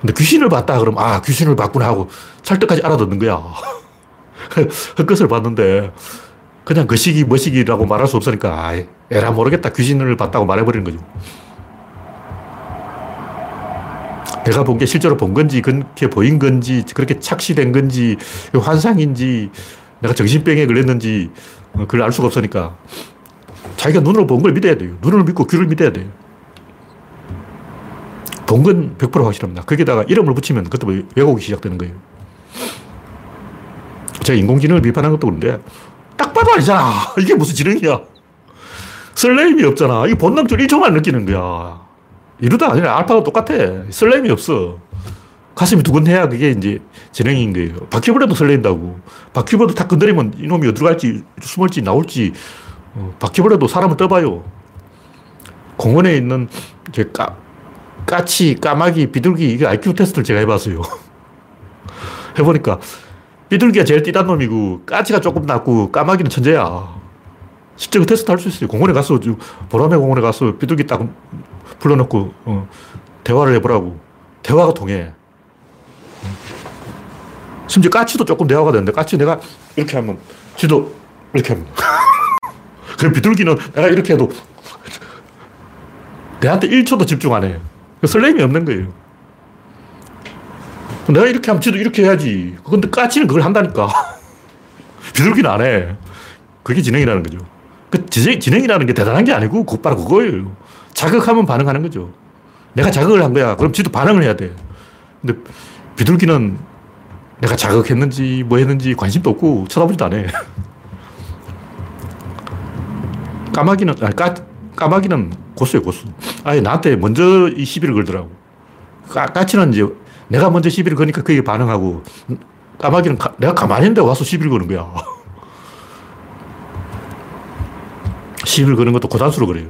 근데 귀신을 봤다 그러면, 아, 귀신을 봤구나 하고 찰떡까지 알아듣는 거야. 헛것을 봤는데, 그냥 그 시기, 뭐 시기라고 말할 수 없으니까, 아, 에라 모르겠다. 귀신을 봤다고 말해버리는 거죠. 내가 본 게 실제로 본 건지, 그렇게 보인 건지, 그렇게 착시된 건지, 환상인지, 내가 정신병에 걸렸는지, 어, 그걸 알 수가 없으니까. 자기가 눈으로 본 걸 믿어야 돼요. 눈을 믿고 귀를 믿어야 돼요. 본건 100% 확실합니다. 거기다가 이름을 붙이면 그때부터 왜곡이 시작되는 거예요. 제가 인공지능을 비판한 것도 그런데 딱 봐도 아니잖아. 이게 무슨 지능이야. 설레임이 없잖아. 이게 본능적으로 1초만 느끼는 거야. 이루다 아니라 알파가 똑같아. 설렘이 없어. 가슴이 두근해야 그게 이제 진행인 거예요. 바퀴벌레도 설렌다고. 바퀴벌레도 탁 건드리면 이놈이 어디로 갈지, 숨을지, 나올지, 어, 바퀴벌레도 사람을 떠봐요. 공원에 있는 까, 까치, 까마귀, 비둘기, 이게 IQ 테스트를 제가 해봤어요. 해보니까 비둘기가 제일 띠단 놈이고, 까치가 조금 낫고, 까마귀는 천재야. 실제 그 테스트 할 수 있어요. 공원에 가서, 보라매 공원에 가서 비둘기 딱 불러놓고, 어, 대화를 해보라고. 대화가 통해. 심지어 까치도 조금 대화가 되는데, 까치 내가 이렇게 하면, 지도 이렇게 하면. 그럼 비둘기는 내가 이렇게 해도 내한테 1초도 집중 안 해. 설렘이 없는 거예요. 내가 이렇게 하면 지도 이렇게 해야지. 근데 까치는 그걸 한다니까. 비둘기는 안 해. 그게 진행이라는 거죠. 그 진행 이라는 게 대단한 게 아니고 곧바로 그거예요. 자극하면 반응하는 거죠. 내가 자극을 한 거야. 그럼 지도 반응을 해야 돼. 근데 비둘기는 내가 자극했는지 뭐 했는지 관심도 없고 쳐다보지도 않아. 까마귀는, 아니, 까, 까마귀는 고수예요, 고수. 아예 나한테 먼저 이 시비를 걸더라고. 까, 까치는 이제 내가 먼저 시비를 거니까 그게 반응하고, 까마귀는 가, 내가 가만히 있는데 와서 시비를 거는 거야. 시비를 거는 것도 고단수로 그래요.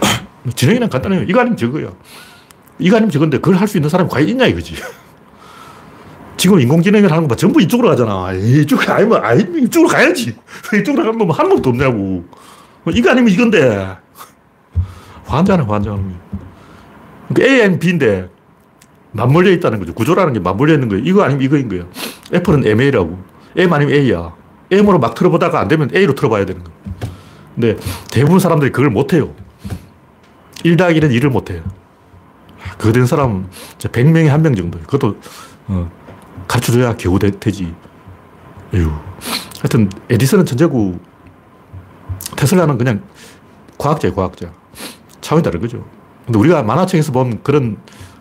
진행이란 간단해요. 이거 아니면 저거야. 이거 아니면 저건데 그걸 할 수 있는 사람이 과연 있냐 이거지. 지금 인공지능을 하는 거 봐. 전부 이쪽으로 가잖아. 이쪽 아니면, 아니, 이쪽으로 가야지. 이쪽으로 가면 한 놈도 없냐고. 이거 아니면 이건데. 환장하네, 환장하는 그러니까 A 아니면 B인데, 맞물려 있다는 거죠. 구조라는 게 맞물려 있는 거예요. 이거 아니면 이거인 거예요. 애플은 MA라고. M 아니면 A야. M으로 막 틀어보다가 안 되면 A로 틀어봐야 되는 거예요. 근데 대부분 사람들이 그걸 못 해요. 1 더하기 1은 1을 못 해요. 그거 된 사람 100명에 한 명 정도. 그것도, 어, 가르쳐줘야 겨우 되, 지 에휴. 하여튼, 에디슨은 천재고, 테슬라는 그냥 과학자예요, 과학자. 차원이 다른 거죠. 근데 우리가 만화책에서 본 그런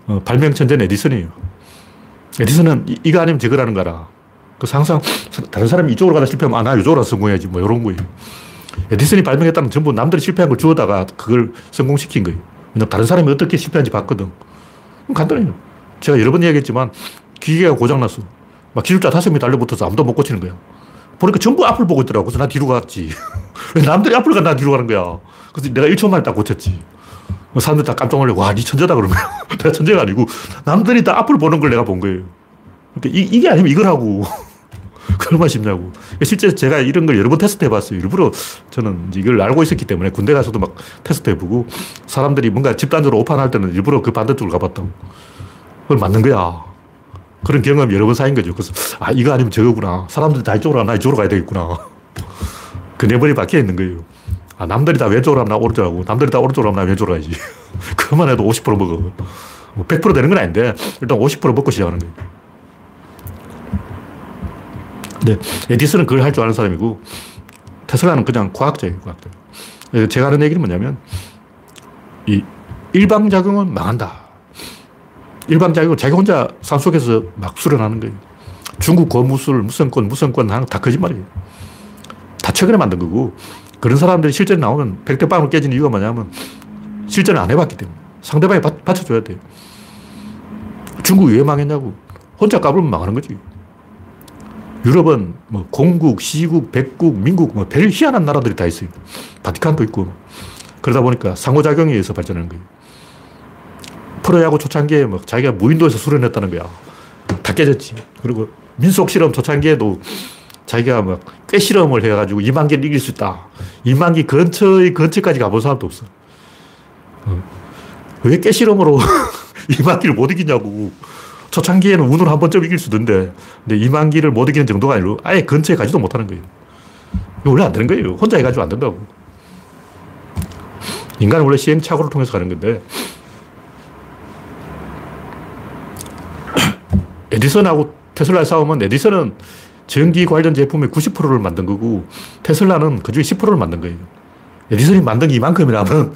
어, 발명 천재는 에디슨이에요. 에디슨은 이, 거 아니면 저거라는 거라. 그래서 항상 다른 사람이 이쪽으로 가다 실패하면, 아, 나 이쪽으로 성공해야지. 뭐, 이런 거예요. 에디슨이 발명했다는 전부 남들이 실패한 걸 주워다가 그걸 성공시킨 거예요. 다른 사람이 어떻게 실패한지 봤거든. 간단해요. 제가 여러 번 이야기했지만, 기계가 고장났어. 막 기술자 다섯 명이 달려붙어서 아무도 못 고치는 거야. 보니까 전부 앞을 보고 있더라고. 그래서 나 뒤로 갔지. 왜 남들이 앞을 가, 나 뒤로 가는 거야. 그래서 내가 1초 만에 딱 고쳤지. 사람들 다 깜짝 놀래. 와, 니 천재다 거야. 내가 천재가 아니고 남들이 다 앞을 보는 걸 내가 본 거예요. 그러니까 이, 게 아니면 이걸 하고. 얼마나 쉽냐고. 실제 제가 이런 걸 여러 번 테스트 해봤어요. 일부러 저는 이걸 알고 있었기 때문에 군대 가서도 막 테스트 해보고 사람들이 뭔가 집단적으로 오판할 때는 일부러 그 반대쪽으로 가봤다 그걸 맞는 거야. 그런 경험이 여러 번 쌓인 거죠. 그래서, 아, 이거 아니면 저거구나. 사람들이 다 이쪽으로 가나 이쪽으로 가야 되겠구나. 그 내버리 박혀 있는 거예요. 아, 남들이 다 왼쪽으로 하면 나 오른쪽으로 하고, 남들이 다 오른쪽으로 하면 나 왼쪽으로 가야지. 그만 해도 50% 먹어. 뭐 100% 되는 건 아닌데, 일단 50% 먹고 시작하는 거예요. 근데 에디슨은 그걸 할 줄 아는 사람이고, 테슬라는 그냥 과학자예요, 과학자. 제가 하는 얘기는 뭐냐면, 이 일방작용은 망한다. 일방적이고 자기 혼자 산속에서 막 수련하는 거예요. 중국 거무술, 무슨 권, 무슨 권 하는 다 거짓말이에요. 다 최근에 만든 거고, 그런 사람들이 실전에 나오면 백대빵으로 깨지는 이유가 뭐냐면 실전을 안 해봤기 때문에. 상대방이 받, 받쳐줘야 돼요. 중국이 왜 망했냐고. 혼자 까불면 망하는 거지. 유럽은 뭐 공국, 시국, 백국, 민국, 뭐 별 희한한 나라들이 다 있어요. 바티칸도 있고. 그러다 보니까 상호작용에 의해서 발전하는 거예요. 프로야구 초창기에 막 자기가 무인도에서 수련했다는 거야. 다 깨졌지. 그리고 민속 실험 초창기에도 자기가 막 꾀실험을 해가지고 2만 개를 이길 수 있다. 2만 개 근처의 근처까지 가본 사람도 없어. 어. 왜 꾀실험으로 2만 개를 못 이기냐고. 초창기에는 운으로 한 번쯤 이길 수도 있는데, 근데 2만 개를 못 이기는 정도가 아니고 아예 근처에 가지도 못하는 거예요. 이거 원래 안 되는 거예요. 혼자 해가지고 안 된다고. 인간은 원래 시행착오를 통해서 가는 건데, 에디슨하고 테슬라의 싸움은 에디슨은 전기 관련 제품의 90%를 만든 거고 테슬라는 그 중에 10%를 만든 거예요. 에디슨이 만든 게 이만큼이라면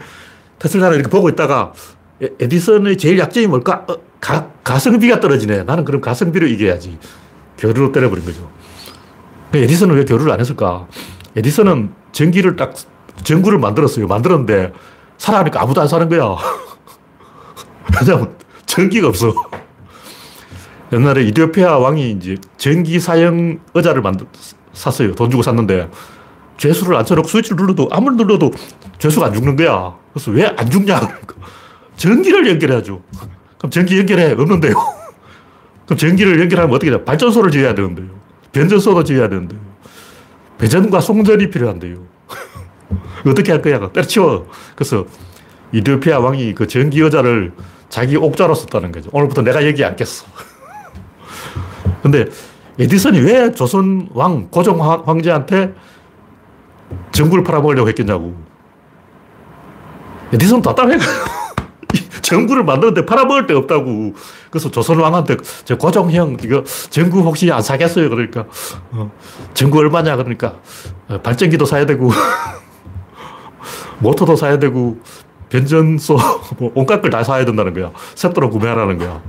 테슬라를 이렇게 보고 있다가 에디슨의 제일 약점이 뭘까? 어, 가, 가성비가 떨어지네. 나는 그럼 가성비로 이겨야지. 교류로 때려버린 거죠. 에디슨은 왜 교류를 안 했을까? 에디슨은 전기를 딱, 전구를 만들었어요. 만들었는데 사라니까 아무도 안 사는 거야. 왜냐면 전기가 없어. 옛날에 이디오피아 왕이 이제 전기 사용 의자를 만들, 샀어요. 돈 주고 샀는데 죄수를 앉혀놓고 스위치를 눌러도 아무리 눌러도 죄수가 안 죽는 거야. 그래서 왜 안 죽냐? 전기를 연결해야죠. 그럼 전기 연결해. 없는데요. 그럼 전기를 연결하면 어떻게 돼? 발전소를 지어야 되는데요. 변전소도 지어야 되는데요. 배전과 송전이 필요한데요. 어떻게 할 거야? 때려치워. 그래서 이디오피아 왕이 그 전기 여자를 자기 옥자로 썼다는 거죠. 오늘부터 내가 여기 앉겠어. 근데 에디슨이 왜 조선 왕, 고종 황제한테 정부를 팔아먹으려고 했겠냐고. 에디슨 답답해. 정부를 만드는데 팔아먹을 데 없다고. 그래서 조선 왕한테 저 고종 형 이거 정부 혹시 안 사겠어요? 그러니까 어, 정부 얼마냐? 그러니까 어, 발전기도 사야 되고 모터도 사야 되고 변전소 뭐 온갖 걸 다 사야 된다는 거야. 셋도로 구매하라는 거야.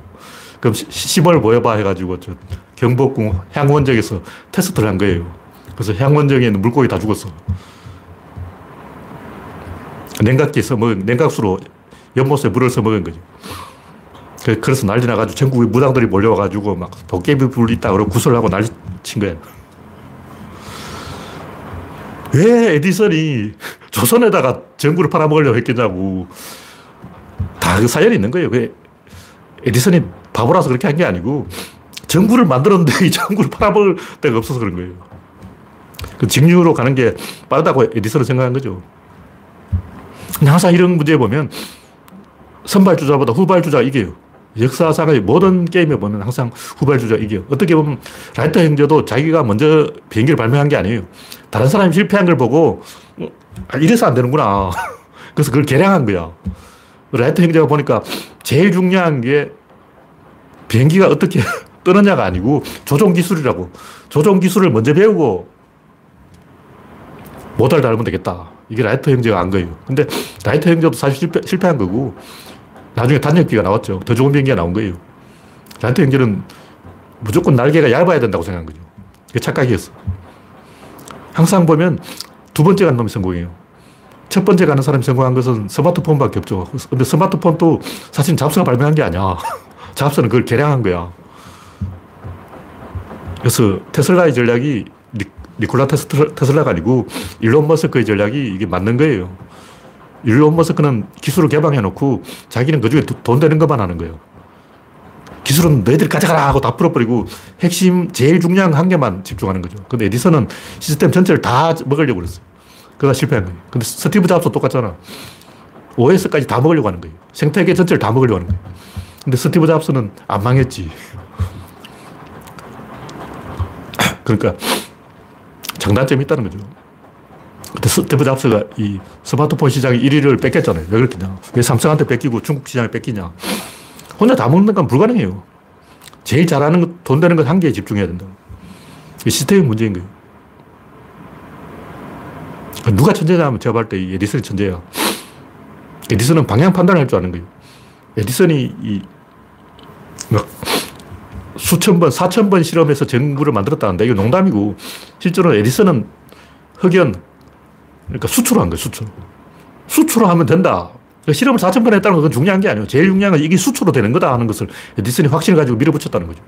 그럼 시범을 보여봐 해가지고 저 경복궁 향원정에서 테스트를 한 거예요. 그래서 향원정에 있는 물고기 다 죽었어. 냉각기에 써먹은, 냉각수로 연못에 물을 써먹은 거죠. 그, 그래서 난리 나가지고 전국에 무당들이 몰려와가지고 막 도깨비 불 있다 그러고 구설하고 난리 친 거야. 왜 에디슨이 조선에다가 전구를 팔아먹으려고 했겠냐고. 다 그 사연이 있는 거예요. 왜 에디슨이 바보라서 그렇게 한 게 아니고 전구를 만들었는데 이 전구를 팔아먹을 데가 없어서 그런 거예요. 그 직류로 가는 게 빠르다고 에디슨은 생각한 거죠. 항상 이런 문제 보면 선발주자보다 후발주자가 이겨요. 역사상의 모든 게임에 보면 항상 후발주자가 이겨요. 어떻게 보면 라이터 형제도 자기가 먼저 비행기를 발명한 게 아니에요. 다른 사람이 실패한 걸 보고 아, 이래서 안 되는구나. 그래서 그걸 개량한 거야. 라이터 형제가 보니까 제일 중요한 게 비행기가 어떻게 뜨느냐가 아니고 조종 기술이라고. 조종 기술을 먼저 배우고 모터 달으면 되겠다. 이게 라이트 형제가 안 거예요. 근데 라이트 형제도 사실 실패, 실패한 거고 나중에 단엽기가 나왔죠. 더 좋은 비행기가 나온 거예요. 라이트 형제는 무조건 날개가 얇아야 된다고 생각한 거죠. 그게 착각이었어. 항상 보면 두 번째 간 놈이 성공해요. 첫 번째 가는 사람이 성공한 것은 스마트폰밖에 없죠. 근데 스마트폰도 사실 잡스가 발명한 게 아니야. 잡스는 그걸 개량한 거야. 그래서 테슬라의 전략이 니콜라 테슬라가 아니고 일론 머스크의 전략이 이게 맞는 거예요. 일론 머스크는 기술을 개방해 놓고 자기는 그 중에 돈 되는 것만 하는 거예요. 기술은 너희들 가져가라 하고 다 풀어버리고 핵심 제일 중요한 한 개만 집중하는 거죠. 근데 에디슨은 시스템 전체를 다 먹으려고 그랬어요. 그가 실패한 거예요. 근데 스티브 잡스 똑같잖아. OS까지 다 먹으려고 하는 거예요. 생태계 전체를 다 먹으려고 하는 거예요. 근데 스티브 잡스는 안 망했지. 그러니까 장단점이 있다는 거죠. 그때 스티브 잡스가 이 스마트폰 시장의 1위를 뺏겼잖아요. 왜 그랬냐. 왜 삼성한테 뺏기고 중국 시장에 뺏기냐. 혼자 다 먹는 건 불가능해요. 제일 잘하는 것, 돈 되는 것 한 개에 집중해야 된다. 이 시스템이 문제인 거예요. 누가 천재냐면 제가 볼때 에디슨이 천재야. 에디슨은 방향 판단할 줄 아는 거예요. 에디슨이 이, 막, 수천 번, 사천 번 실험해서 전구를 만들었다는데 이거 농담이고 실제로 에디슨은 흑연, 그러니까 수출을 한 거예요, 수출. 수출을 하면 된다. 그러니까 실험을 4천 번 했다는 건 중요한 게 아니에요. 제일 중요한 건 이게 수출로 되는 거다 하는 것을 에디슨이 확신을 가지고 밀어붙였다는 거죠.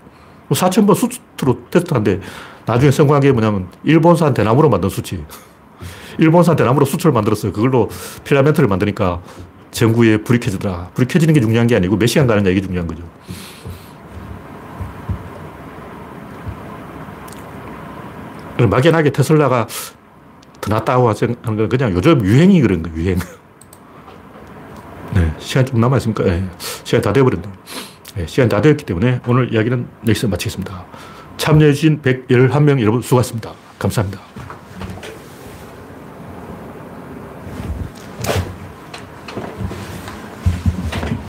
4천 번 수출로 테스트한데 나중에 성공한 게 뭐냐면 일본산 대나무로 만든 수치. 일본산 대나무로 수출을 만들었어요. 그걸로 필라멘트를 만드니까 전구에 불이 켜지더라. 불이 켜지는 게 중요한 게 아니고 몇 시간 가느냐 이게 중요한 거죠. 막연하게 테슬라가 더 낫다고 하는 건 그냥 요즘 유행이 그런 거예요, 유행. 네, 시간 좀 남아있습니까? 네, 시간 다 돼버렸네. 네, 시간 다 되었기 때문에 오늘 이야기는 여기서 마치겠습니다. 참여해주신 111명 여러분 수고하셨습니다. 감사합니다.